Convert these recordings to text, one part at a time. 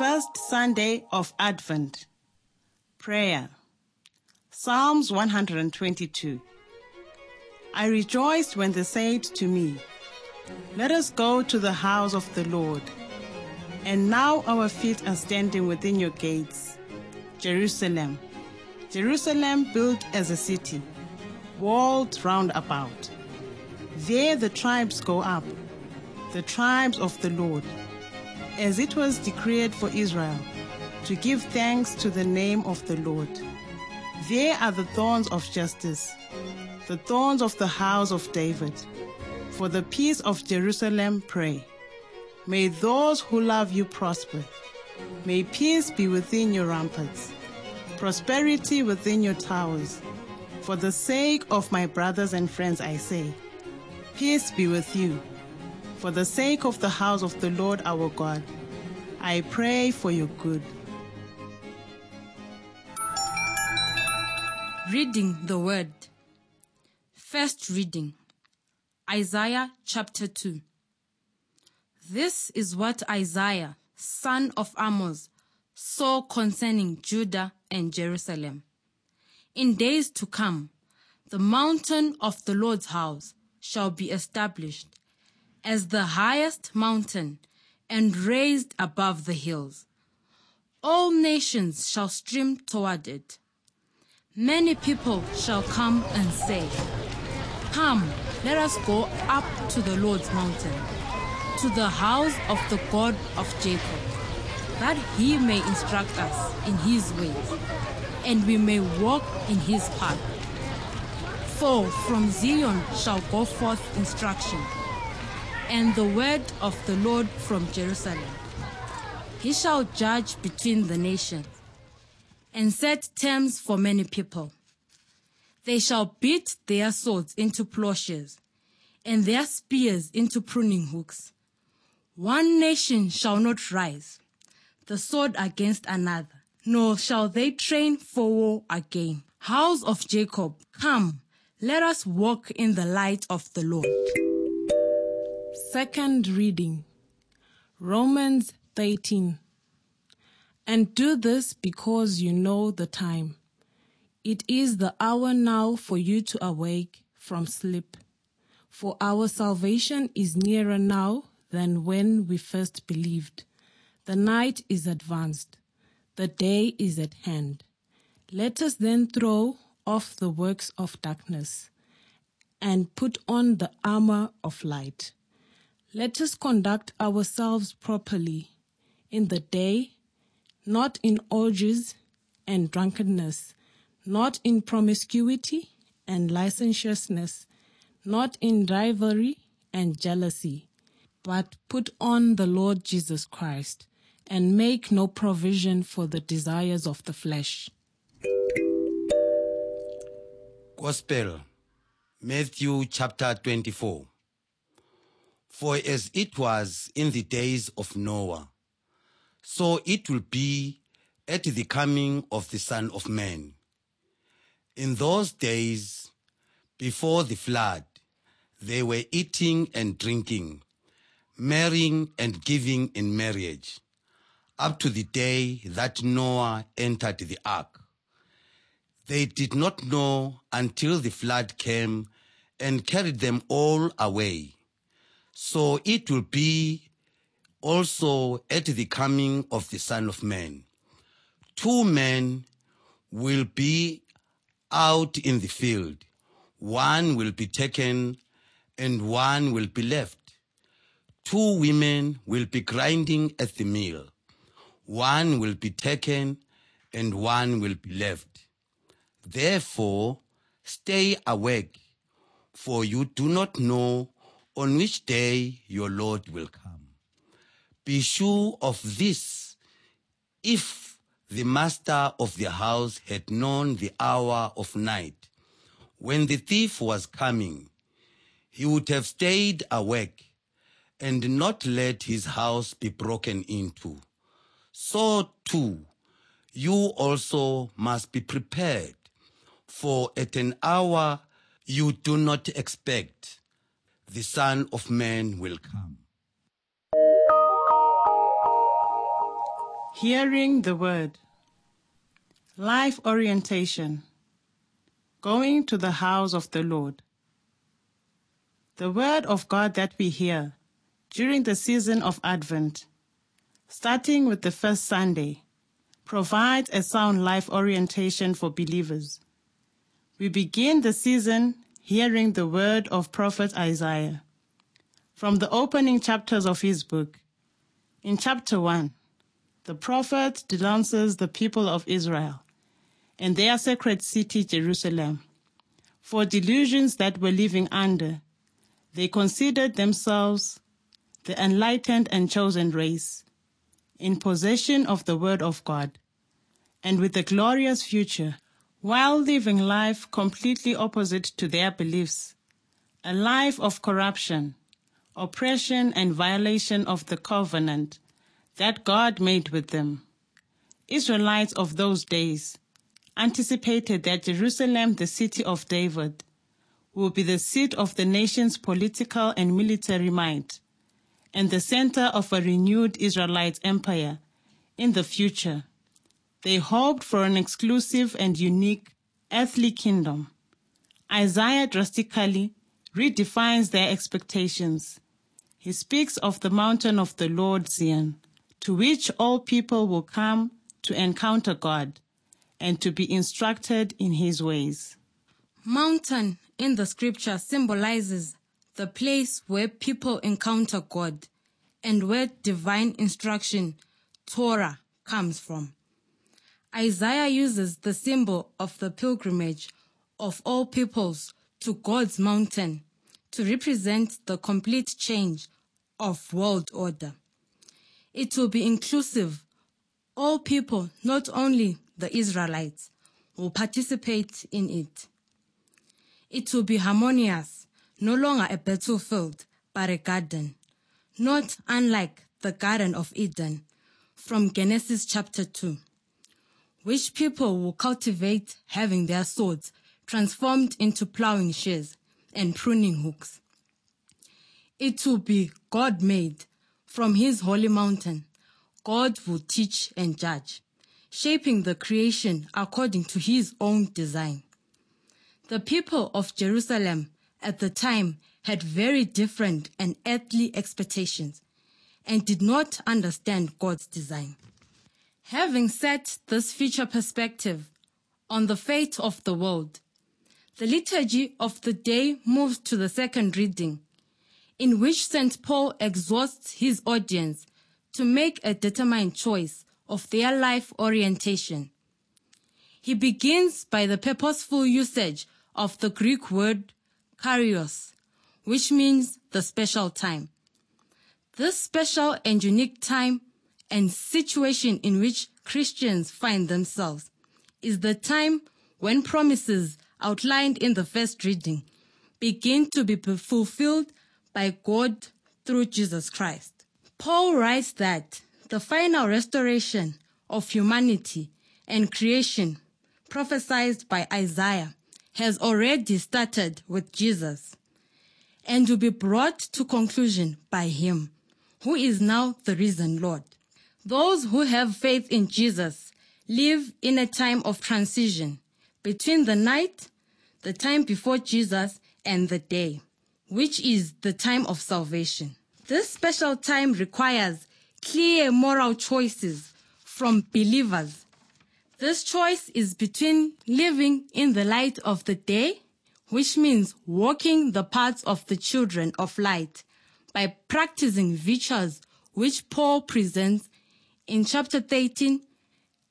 First Sunday of Advent. Prayer. Psalms 122. I rejoiced when they said to me, Let us go to the house of the Lord. And now our feet are standing within your gates, Jerusalem. Jerusalem built as a city, walled round about. There the tribes go up, the tribes of the Lord, as it was decreed for Israel, to give thanks to the name of the Lord. There are the thorns of justice, the thorns of the house of David. For the peace of Jerusalem, pray. May those who love you prosper. May peace be within your ramparts, prosperity within your towers. For the sake of my brothers and friends, I say, Peace be with you. For the sake of the house of the Lord our God, I pray for your good. Reading the Word. First reading Isaiah chapter 2. This is what Isaiah, son of Amos, saw concerning Judah and Jerusalem. In days to come, the mountain of the Lord's house shall be established as the highest mountain and raised above the hills. All nations shall stream toward it. Many people shall come and say, Come, let us go up to the Lord's mountain, to the house of the God of Jacob, that he may instruct us in his ways, and we may walk in his path. For from Zion shall go forth instruction, and the word of the Lord from Jerusalem. He shall judge between the nations and set terms for many people. They shall beat their swords into plowshares and their spears into pruning hooks. One nation shall not rise, the sword against another, nor shall they train for war again. House of Jacob, come, let us walk in the light of the Lord. Second reading Romans 13. And do this because you know the time. It is the hour now for you to awake from sleep. For our salvation is nearer now than when we first believed. The night is advanced, the day is at hand. Let us then throw off the works of darkness and put on the armor of light. Let us conduct ourselves properly in the day, not in orgies and drunkenness, not in promiscuity and licentiousness, not in rivalry and jealousy, but put on the Lord Jesus Christ and make no provision for the desires of the flesh. Gospel, Matthew chapter 24. For as it was in the days of Noah, so it will be at the coming of the Son of Man. In those days, before the flood, they were eating and drinking, marrying and giving in marriage, up to the day that Noah entered the ark. They did not know until the flood came and carried them all away. So it will be also at the coming of the Son of Man. Two men will be out in the field. One will be taken and one will be left. Two women will be grinding at the mill. One will be taken and one will be left. Therefore, stay awake, for you do not know on which day your Lord will come. Be sure of this. If the master of the house had known the hour of night, when the thief was coming, he would have stayed awake and not let his house be broken into. So too, you also must be prepared, for at an hour you do not expect, the Son of Man will come. Hearing the word. Life orientation. Going to the house of the Lord. The word of God that we hear during the season of Advent, starting with the first Sunday, provides a sound life orientation for believers. We begin the season hearing the word of prophet Isaiah from the opening chapters of his book. In chapter 1, the prophet denounces the people of Israel and their sacred city, Jerusalem, for delusions that were living under. They considered themselves the enlightened and chosen race, in possession of the Word of God, and with a glorious future, while living life completely opposite to their beliefs, a life of corruption, oppression, and violation of the covenant that God made with them. Israelites of those days anticipated that Jerusalem, the city of David, will be the seat of the nation's political and military might and the center of a renewed Israelite empire in the future. They hoped for an exclusive and unique earthly kingdom. Isaiah drastically redefines their expectations. He speaks of the mountain of the Lord Zion, to which all people will come to encounter God and to be instructed in his ways. Mountain in the scripture symbolizes the place where people encounter God and where divine instruction, Torah, comes from. Isaiah uses the symbol of the pilgrimage of all peoples to God's mountain to represent the complete change of world order. It will be inclusive. All people, not only the Israelites, will participate in it. It will be harmonious, no longer a battlefield, but a garden, not unlike the Garden of Eden from Genesis chapter 2, which people will cultivate having their swords transformed into plowing shears and pruning hooks. It will be God made from his holy mountain. God will teach and judge, shaping the creation according to his own design. The people of Jerusalem at the time had very different and earthly expectations and did not understand God's design. Having set this future perspective on the fate of the world, the liturgy of the day moves to the second reading, in which St. Paul exhorts his audience to make a determined choice of their life orientation. He begins by the purposeful usage of the Greek word kairos, which means the special time. This special and unique time and situation in which Christians find themselves is the time when promises outlined in the first reading begin to be fulfilled by God through Jesus Christ. Paul writes that the final restoration of humanity and creation prophesied by Isaiah has already started with Jesus and will be brought to conclusion by him, who is now the risen Lord. Those who have faith in Jesus live in a time of transition between the night, the time before Jesus, and the day, which is the time of salvation. This special time requires clear moral choices from believers this choice is between living in the light of the day, which means walking the paths of the children of light by practicing virtues which Paul presents in chapter 13,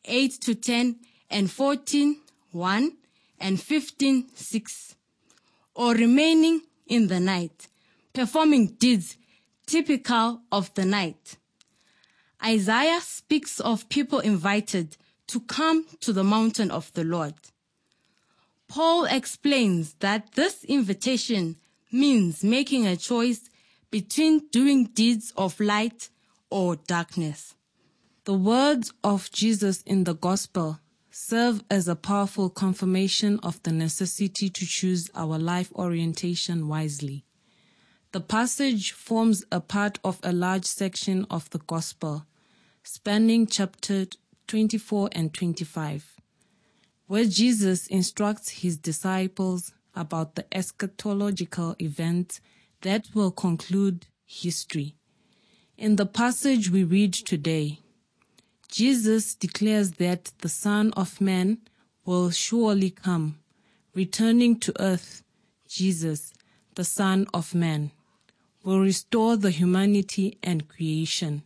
8 to 10 and 14, 1 and 15, 6, or remaining in the night, performing deeds typical of the night. Isaiah speaks of people invited to come to the mountain of the Lord. Paul explains that this invitation means making a choice between doing deeds of light or darkness. The words of Jesus in the gospel serve as a powerful confirmation of the necessity to choose our life orientation wisely. The passage forms a part of a large section of the gospel spanning chapter 24 and 25, where Jesus instructs his disciples about the eschatological events that will conclude history. In the passage we read today, Jesus declares that the Son of Man will surely come, returning to earth. Jesus, the Son of Man, will restore the humanity and creation.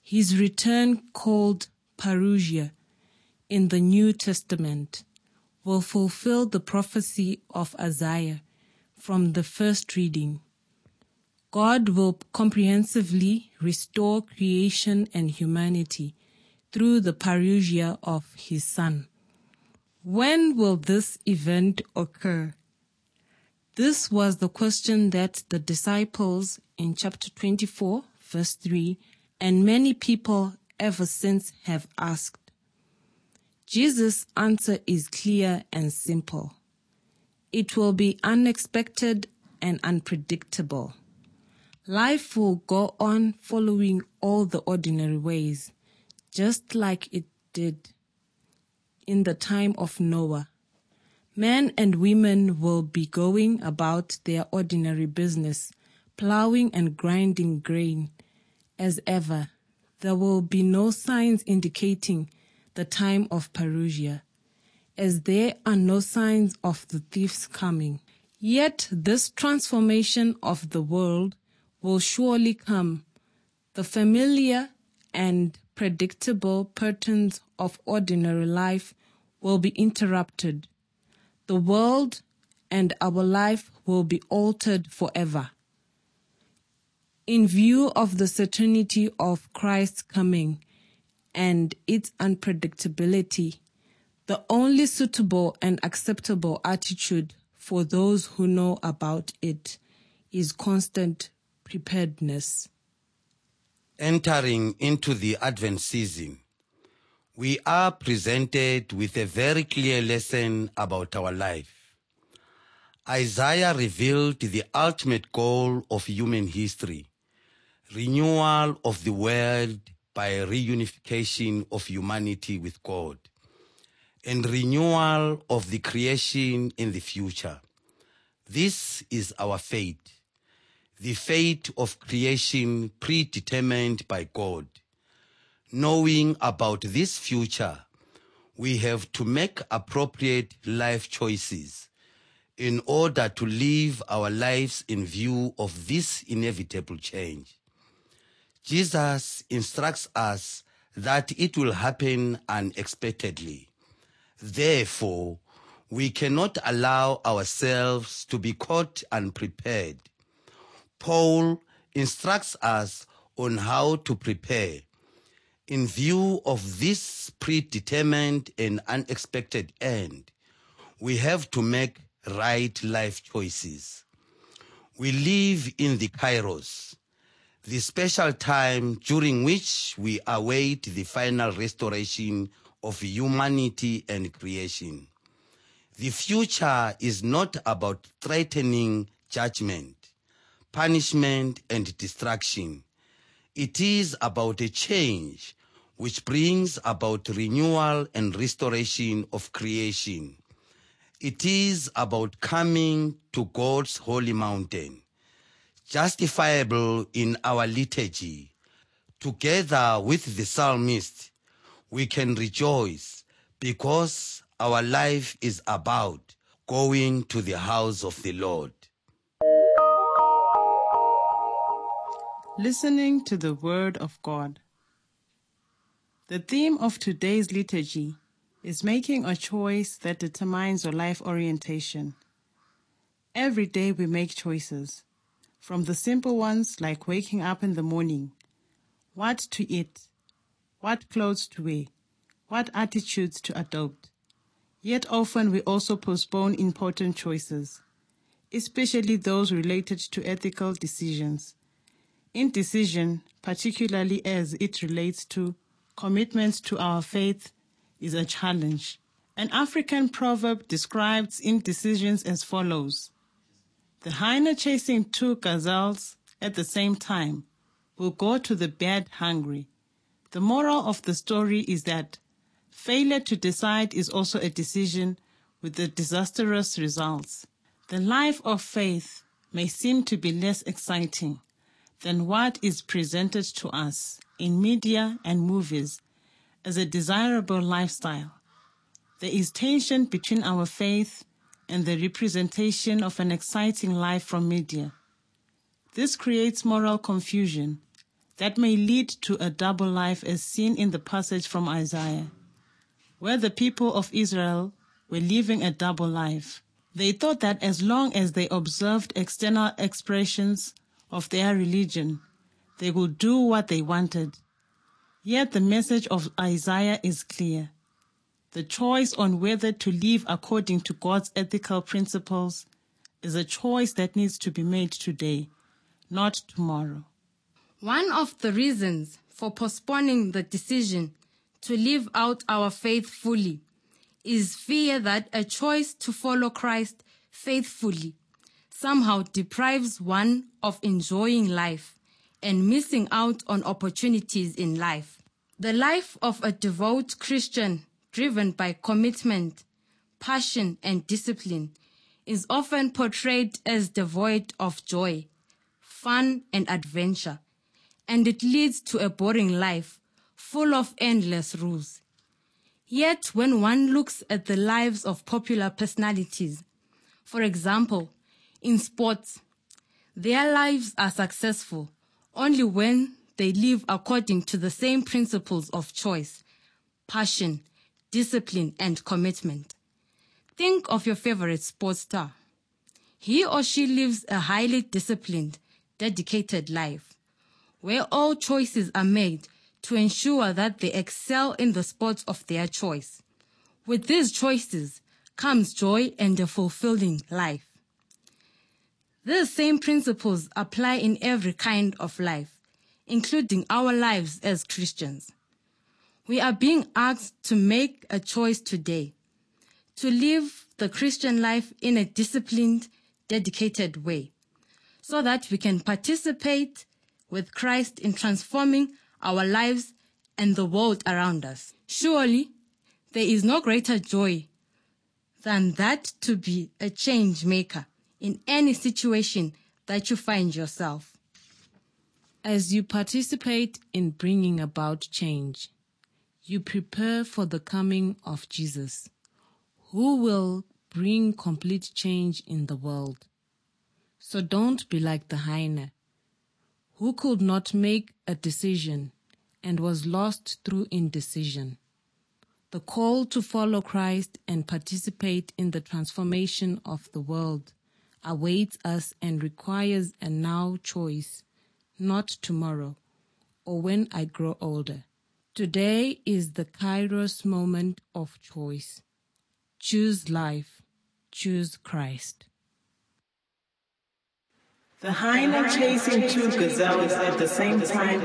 His return, called Parousia in the New Testament, will fulfill the prophecy of Isaiah from the first reading. God will comprehensively restore creation and humanity through the parousia of his Son. When will this event occur? This was the question that the disciples in chapter 24, verse 3, and many people ever since have asked. Jesus' answer is clear and simple. It will be unexpected and unpredictable. Life will go on following all the ordinary ways, just like it did in the time of Noah. Men and women will be going about their ordinary business, plowing and grinding grain as ever. There will be no signs indicating the time of Parousia, as there are no signs of the thief's coming. Yet this transformation of the world will surely come. The familiar and predictable patterns of ordinary life will be interrupted. The world and our life will be altered forever. In view of the certainty of Christ's coming and its unpredictability, the only suitable and acceptable attitude for those who know about it is constant preparedness. Entering into the Advent season, we are presented with a very clear lesson about our life. Isaiah revealed the ultimate goal of human history renewal of the world by reunification of humanity with God and renewal of the creation in the future. This is our fate the fate of creation predetermined by God. Knowing about this future, we have to make appropriate life choices in order to live our lives in view of this inevitable change. Jesus instructs us that it will happen unexpectedly. Therefore, we cannot allow ourselves to be caught unprepared Paul instructs us on how to prepare. In view of this predetermined and unexpected end, we have to make right life choices. We live in the Kairos, the special time during which we await the final restoration of humanity and creation. The future is not about threatening judgment punishment, and destruction. It is about a change which brings about renewal and restoration of creation. It is about coming to God's holy mountain, justifiable in our liturgy. Together with the psalmist, we can rejoice because our life is about going to the house of the Lord. Listening to the Word of God. The theme of today's liturgy is making a choice that determines your life orientation. Every day we make choices, from the simple ones like waking up in the morning, what to eat, what clothes to wear, what attitudes to adopt. Yet often we also postpone important choices, especially those related to ethical decisions Indecision, particularly as it relates to commitments to our faith, is a challenge. An African proverb describes indecisions as follows The hyena chasing two gazelles at the same time will go to the bed hungry. The moral of the story is that failure to decide is also a decision with the disastrous results. The life of faith may seem to be less exciting than what is presented to us in media and movies as a desirable lifestyle. There is tension between our faith and the representation of an exciting life from media. This creates moral confusion that may lead to a double life as seen in the passage from Isaiah, where the people of Israel were living a double life. They thought that as long as they observed external expressions of their religion, they would do what they wanted. Yet the message of Isaiah is clear. The choice on whether to live according to God's ethical principles is a choice that needs to be made today, not tomorrow. One of the reasons for postponing the decision to live out our faith fully is fear that a choice to follow Christ faithfully somehow deprives one of enjoying life and missing out on opportunities in life. The life of a devout Christian driven by commitment, passion, and discipline is often portrayed as devoid of joy, fun, and adventure, and it leads to a boring life full of endless rules. Yet, when one looks at the lives of popular personalities, for example, in sports, their lives are successful only when they live according to the same principles of choice, passion, discipline, and commitment. Think of your favorite sports star. He or she lives a highly disciplined, dedicated life, where all choices are made to ensure that they excel in the sports of their choice. With these choices comes joy and a fulfilling life. These same principles apply in every kind of life, including our lives as Christians. We are being asked to make a choice today, to live the Christian life in a disciplined, dedicated way, so that we can participate with Christ in transforming our lives and the world around us. Surely, there is no greater joy than that to be a change maker in any situation that you find yourself. As you participate in bringing about change, you prepare for the coming of Jesus, who will bring complete change in the world. So don't be like the hyena, who could not make a decision and was lost through indecision. The call to follow Christ and participate in the transformation of the world awaits us and requires a now choice, not tomorrow or when I grow older. Today is the Kairos moment of choice. Choose life. Choose Christ. The hyena chasing two gazelles at the same time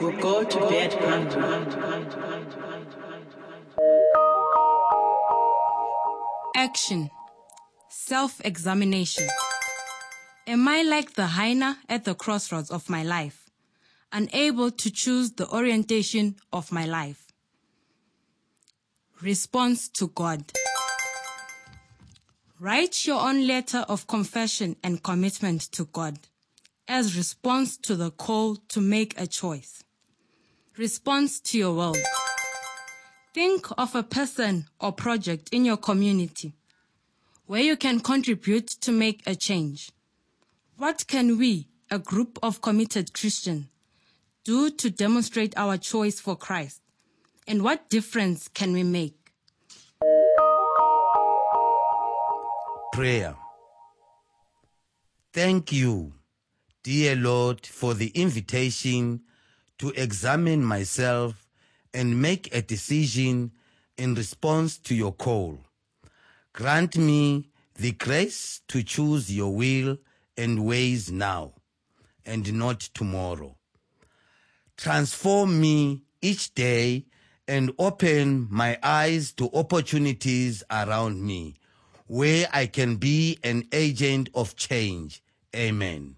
will go to bed hungry. Action. Self-examination. Am I like the hyena at the crossroads of my life, unable to choose the orientation of my life? Response to God. Write your own letter of confession and commitment to God as response to the call to make a choice. Response to your world. Think of a person or project in your community where you can contribute to make a change. What can we, a group of committed Christians, do to demonstrate our choice for Christ? And what difference can we make? Prayer. Thank you, dear Lord, for the invitation to examine myself and make a decision in response to your call. Grant me the grace to choose your will and ways now and not tomorrow. Transform me each day and open my eyes to opportunities around me where I can be an agent of change. Amen.